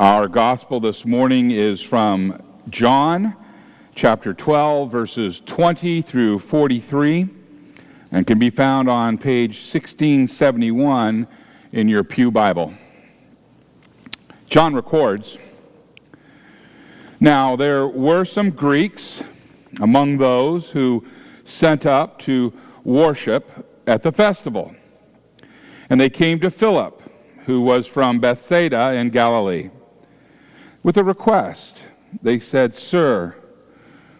Our gospel this morning is from John chapter 12, verses 20 through 43, and can be found on page 1671 in your Pew Bible. John records Now there were some Greeks among those who sent up to worship at the festival, and they came to Philip, who was from Bethsaida in Galilee with a request. They said, Sir,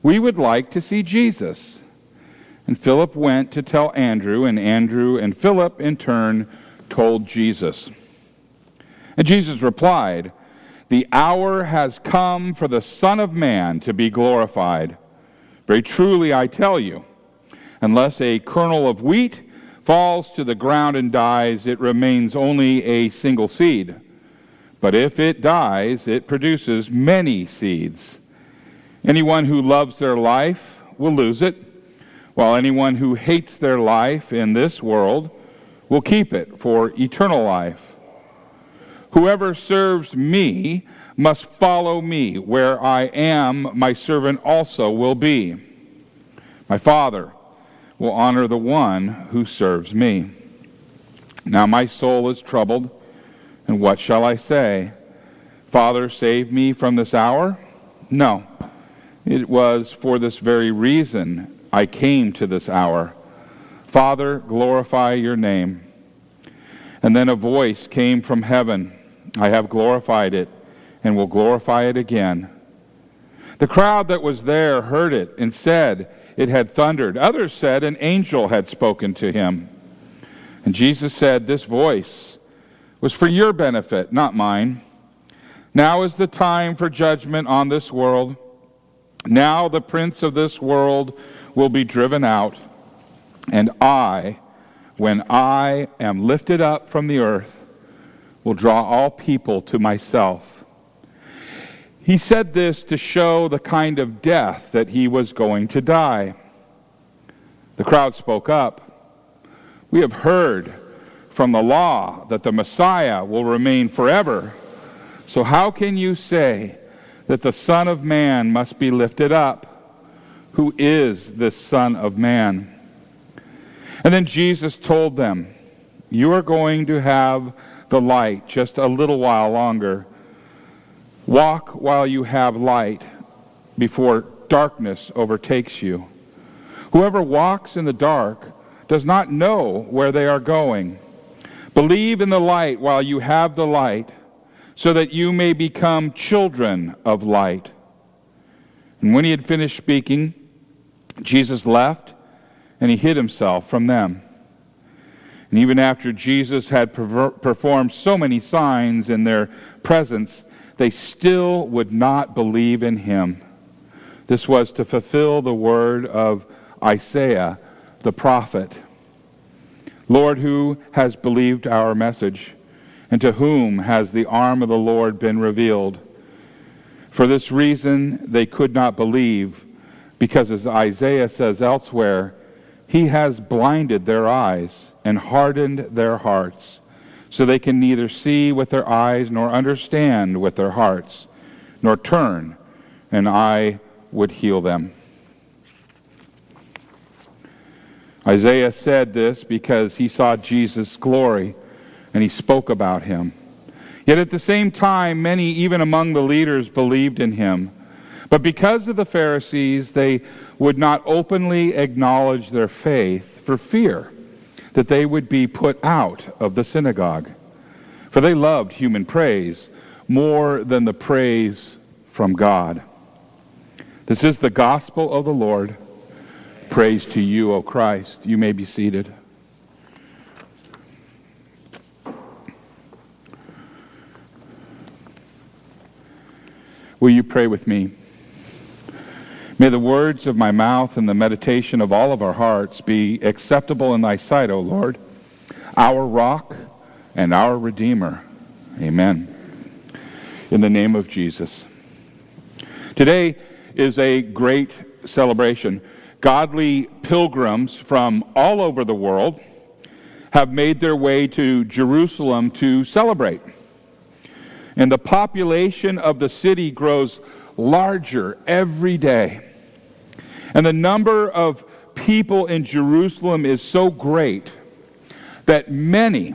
we would like to see Jesus. And Philip went to tell Andrew, and Andrew and Philip in turn told Jesus. And Jesus replied, The hour has come for the Son of Man to be glorified. Very truly I tell you, unless a kernel of wheat falls to the ground and dies, it remains only a single seed. But if it dies, it produces many seeds. Anyone who loves their life will lose it, while anyone who hates their life in this world will keep it for eternal life. Whoever serves me must follow me. Where I am, my servant also will be. My Father will honor the one who serves me. Now my soul is troubled. And what shall I say? Father, save me from this hour? No. It was for this very reason I came to this hour. Father, glorify your name. And then a voice came from heaven. I have glorified it and will glorify it again. The crowd that was there heard it and said it had thundered. Others said an angel had spoken to him. And Jesus said, This voice was for your benefit, not mine. Now is the time for judgment on this world. Now the prince of this world will be driven out, and I, when I am lifted up from the earth, will draw all people to myself. He said this to show the kind of death that he was going to die. The crowd spoke up. We have heard from the law that the Messiah will remain forever. So, how can you say that the Son of Man must be lifted up? Who is this Son of Man? And then Jesus told them, You are going to have the light just a little while longer. Walk while you have light before darkness overtakes you. Whoever walks in the dark does not know where they are going. Believe in the light while you have the light, so that you may become children of light. And when he had finished speaking, Jesus left and he hid himself from them. And even after Jesus had performed so many signs in their presence, they still would not believe in him. This was to fulfill the word of Isaiah the prophet. Lord, who has believed our message? And to whom has the arm of the Lord been revealed? For this reason they could not believe, because as Isaiah says elsewhere, he has blinded their eyes and hardened their hearts, so they can neither see with their eyes nor understand with their hearts, nor turn, and I would heal them. Isaiah said this because he saw Jesus' glory and he spoke about him. Yet at the same time, many, even among the leaders, believed in him. But because of the Pharisees, they would not openly acknowledge their faith for fear that they would be put out of the synagogue. For they loved human praise more than the praise from God. This is the gospel of the Lord. Praise to you, O Christ. You may be seated. Will you pray with me? May the words of my mouth and the meditation of all of our hearts be acceptable in thy sight, O Lord, our rock and our redeemer. Amen. In the name of Jesus. Today is a great celebration godly pilgrims from all over the world have made their way to Jerusalem to celebrate. And the population of the city grows larger every day. And the number of people in Jerusalem is so great that many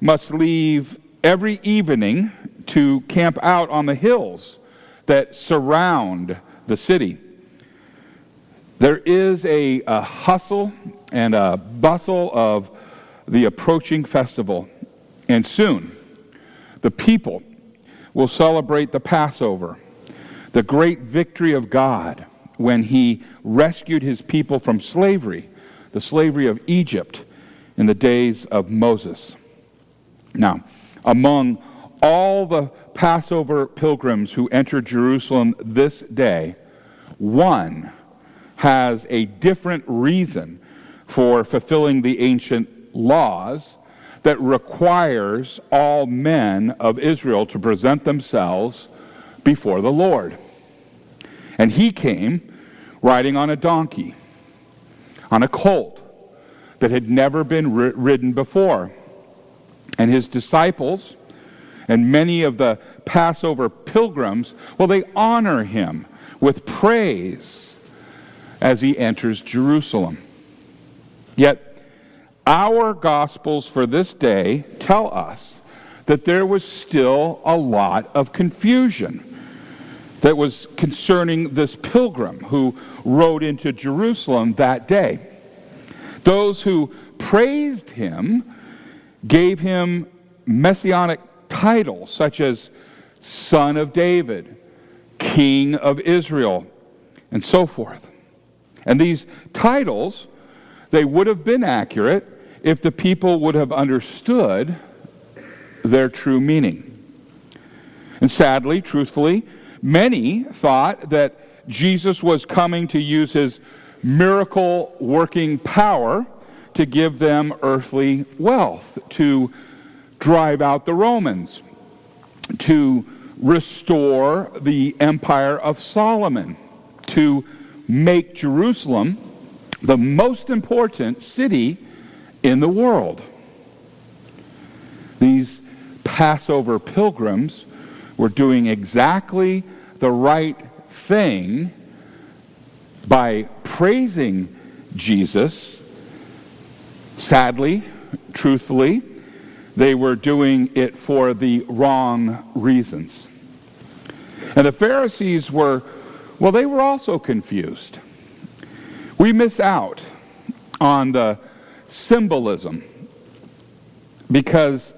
must leave every evening to camp out on the hills that surround the city. There is a, a hustle and a bustle of the approaching festival, and soon the people will celebrate the Passover, the great victory of God when he rescued his people from slavery, the slavery of Egypt in the days of Moses. Now, among all the Passover pilgrims who enter Jerusalem this day, one has a different reason for fulfilling the ancient laws that requires all men of Israel to present themselves before the Lord. And he came riding on a donkey, on a colt that had never been ridden before. And his disciples and many of the Passover pilgrims, well, they honor him with praise as he enters Jerusalem. Yet, our Gospels for this day tell us that there was still a lot of confusion that was concerning this pilgrim who rode into Jerusalem that day. Those who praised him gave him messianic titles such as Son of David, King of Israel, and so forth. And these titles, they would have been accurate if the people would have understood their true meaning. And sadly, truthfully, many thought that Jesus was coming to use his miracle working power to give them earthly wealth, to drive out the Romans, to restore the empire of Solomon, to make Jerusalem the most important city in the world. These Passover pilgrims were doing exactly the right thing by praising Jesus. Sadly, truthfully, they were doing it for the wrong reasons. And the Pharisees were, well, they were also confused. We miss out on the symbolism because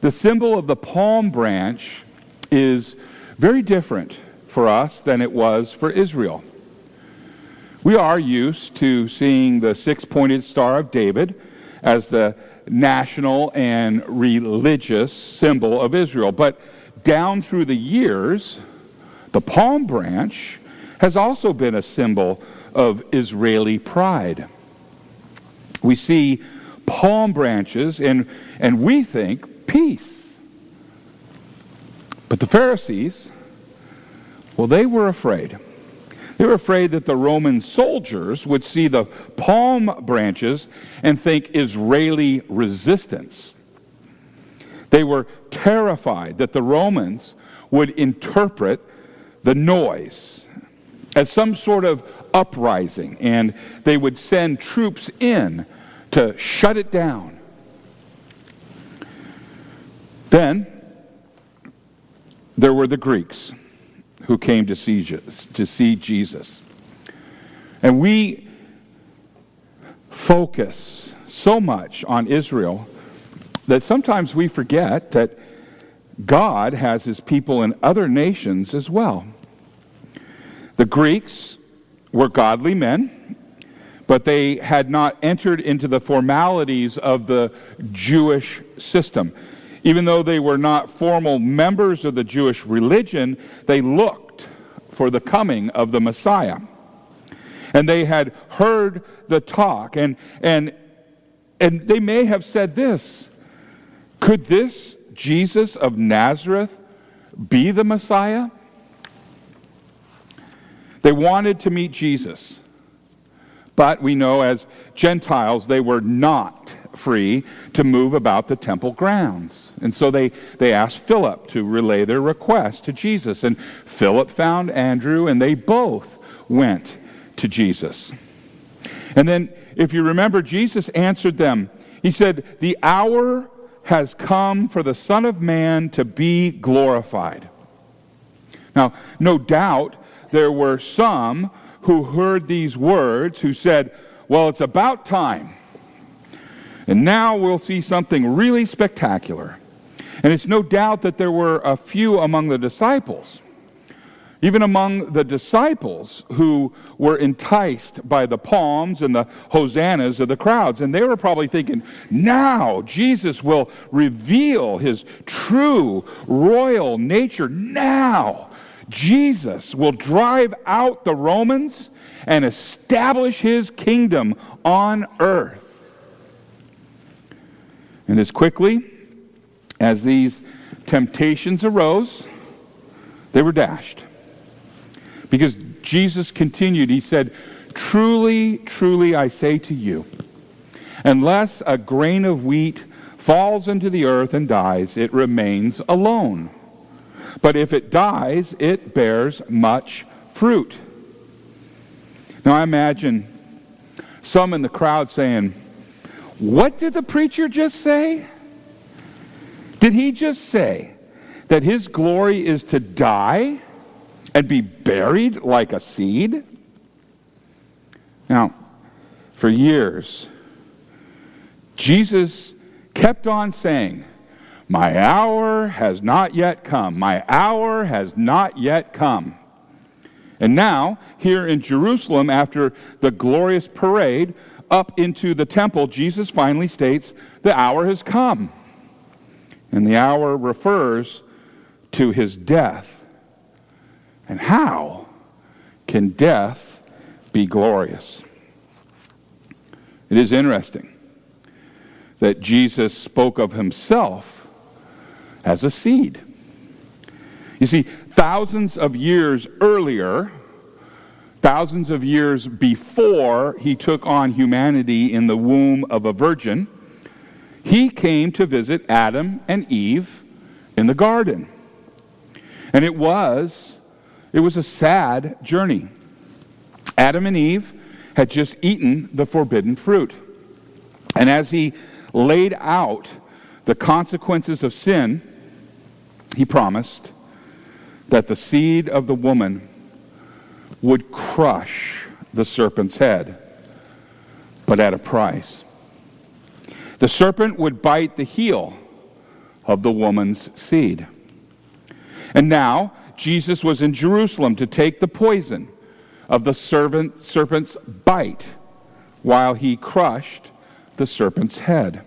the symbol of the palm branch is very different for us than it was for Israel. We are used to seeing the six pointed Star of David as the national and religious symbol of Israel. But down through the years, the palm branch has also been a symbol of Israeli pride. We see palm branches and, and we think peace. But the Pharisees, well, they were afraid. They were afraid that the Roman soldiers would see the palm branches and think Israeli resistance. They were terrified that the Romans would interpret the noise as some sort of uprising and they would send troops in to shut it down. Then there were the Greeks who came to see, to see Jesus. And we focus so much on Israel that sometimes we forget that God has his people in other nations as well. The Greeks were godly men, but they had not entered into the formalities of the Jewish system. Even though they were not formal members of the Jewish religion, they looked for the coming of the Messiah. And they had heard the talk, and, and, and they may have said this Could this Jesus of Nazareth be the Messiah? They wanted to meet Jesus, but we know as Gentiles they were not free to move about the temple grounds. And so they, they asked Philip to relay their request to Jesus. And Philip found Andrew, and they both went to Jesus. And then, if you remember, Jesus answered them. He said, The hour has come for the Son of Man to be glorified. Now, no doubt there were some who heard these words who said, Well, it's about time. And now we'll see something really spectacular. And it's no doubt that there were a few among the disciples, even among the disciples who were enticed by the palms and the hosannas of the crowds. And they were probably thinking, now Jesus will reveal his true royal nature. Now Jesus will drive out the Romans and establish his kingdom on earth. And as quickly as these temptations arose, they were dashed. Because Jesus continued, he said, Truly, truly, I say to you, unless a grain of wheat falls into the earth and dies, it remains alone. But if it dies, it bears much fruit. Now I imagine some in the crowd saying, What did the preacher just say? Did he just say that his glory is to die and be buried like a seed? Now, for years, Jesus kept on saying, my hour has not yet come. My hour has not yet come. And now, here in Jerusalem, after the glorious parade up into the temple, Jesus finally states, The hour has come. And the hour refers to his death. And how can death be glorious? It is interesting that Jesus spoke of himself as a seed. You see, thousands of years earlier, thousands of years before he took on humanity in the womb of a virgin, he came to visit Adam and Eve in the garden. And it was it was a sad journey. Adam and Eve had just eaten the forbidden fruit. And as he laid out the consequences of sin, he promised that the seed of the woman would crush the serpent's head, but at a price. The serpent would bite the heel of the woman's seed. And now, Jesus was in Jerusalem to take the poison of the serpent, serpent's bite while he crushed the serpent's head.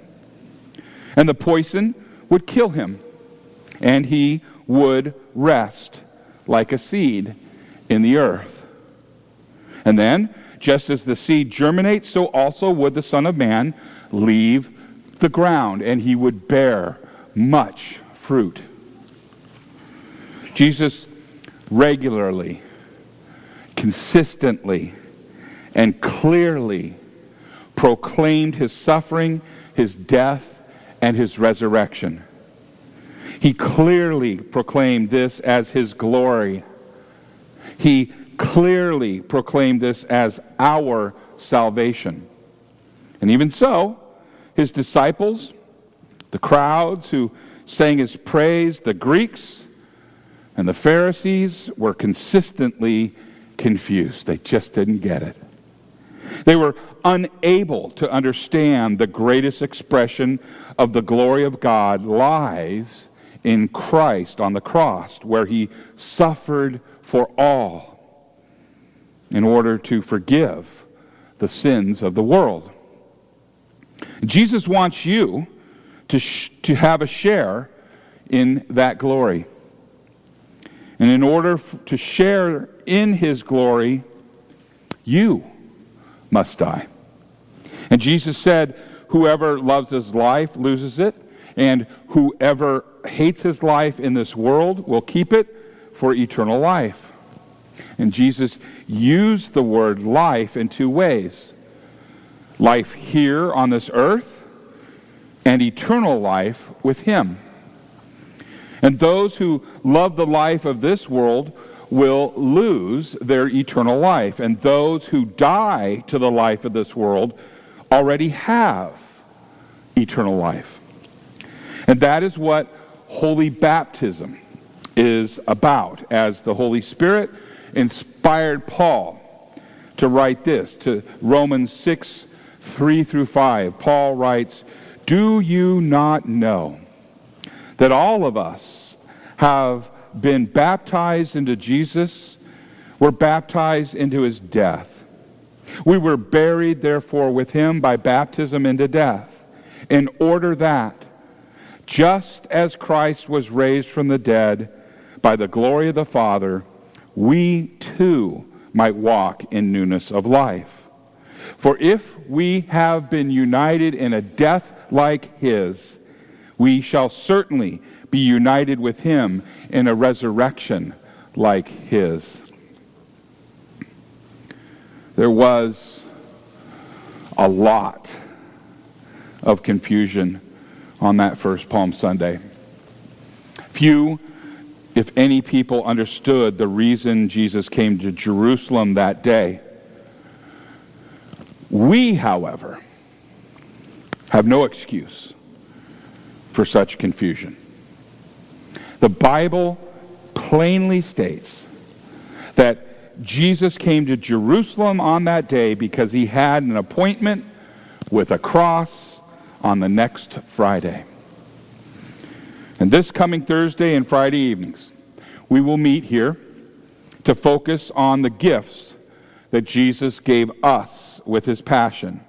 And the poison would kill him and he would rest like a seed in the earth. And then, just as the seed germinates, so also would the Son of Man leave the ground, and he would bear much fruit. Jesus regularly, consistently, and clearly proclaimed his suffering, his death, and his resurrection. He clearly proclaimed this as his glory. He clearly proclaimed this as our salvation. And even so, his disciples, the crowds who sang his praise, the Greeks, and the Pharisees were consistently confused. They just didn't get it. They were unable to understand the greatest expression of the glory of God lies in Christ on the cross, where he suffered for all in order to forgive the sins of the world. Jesus wants you to, sh- to have a share in that glory. And in order f- to share in his glory, you must die. And Jesus said, Whoever loves his life loses it, and whoever hates his life in this world will keep it for eternal life. And Jesus used the word life in two ways life here on this earth and eternal life with him. And those who love the life of this world will lose their eternal life. And those who die to the life of this world already have eternal life. And that is what holy baptism is about, as the Holy Spirit inspired Paul to write this to Romans 6 3 through 5. Paul writes, Do you not know that all of us have been baptized into Jesus? We're baptized into his death. We were buried, therefore, with him by baptism into death, in order that, just as Christ was raised from the dead by the glory of the Father, we too might walk in newness of life. For if we have been united in a death like his, we shall certainly be united with him in a resurrection like his. There was a lot of confusion on that first Palm Sunday. Few if any people understood the reason Jesus came to Jerusalem that day. We, however, have no excuse for such confusion. The Bible plainly states that Jesus came to Jerusalem on that day because he had an appointment with a cross on the next Friday. And this coming Thursday and Friday evenings, we will meet here to focus on the gifts that Jesus gave us with his passion.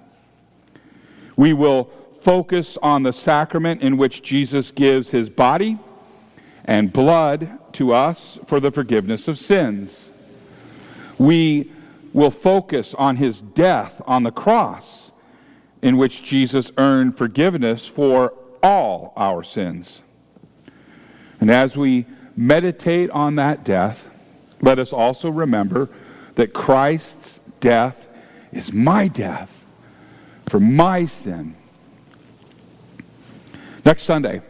We will focus on the sacrament in which Jesus gives his body and blood to us for the forgiveness of sins. We will focus on his death on the cross in which Jesus earned forgiveness for all our sins. And as we meditate on that death, let us also remember that Christ's death is my death for my sin. Next Sunday,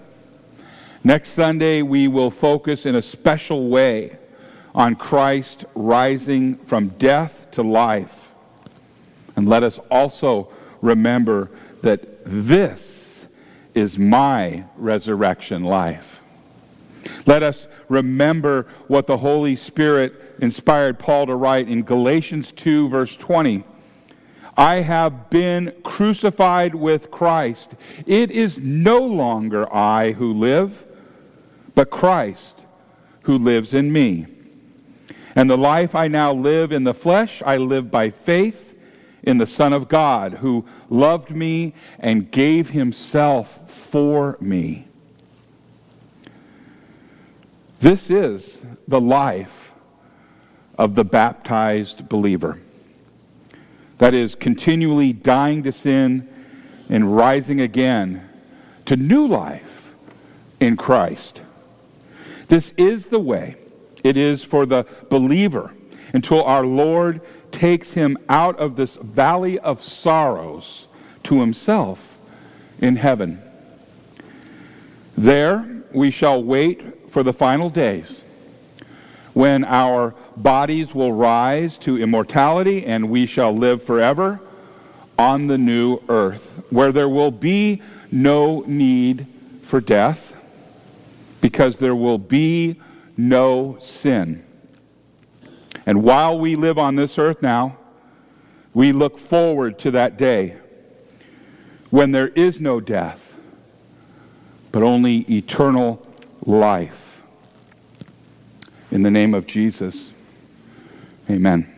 next Sunday we will focus in a special way on Christ rising from death to life. And let us also remember that this is my resurrection life. Let us remember what the Holy Spirit inspired Paul to write in Galatians 2, verse 20. I have been crucified with Christ. It is no longer I who live, but Christ who lives in me. And the life I now live in the flesh, I live by faith in the Son of God, who loved me and gave himself for me. This is the life of the baptized believer. That is, continually dying to sin and rising again to new life in Christ. This is the way it is for the believer until our Lord takes him out of this valley of sorrows to himself in heaven. There we shall wait for the final days when our bodies will rise to immortality and we shall live forever on the new earth, where there will be no need for death because there will be no sin. And while we live on this earth now, we look forward to that day when there is no death, but only eternal life. In the name of Jesus, amen.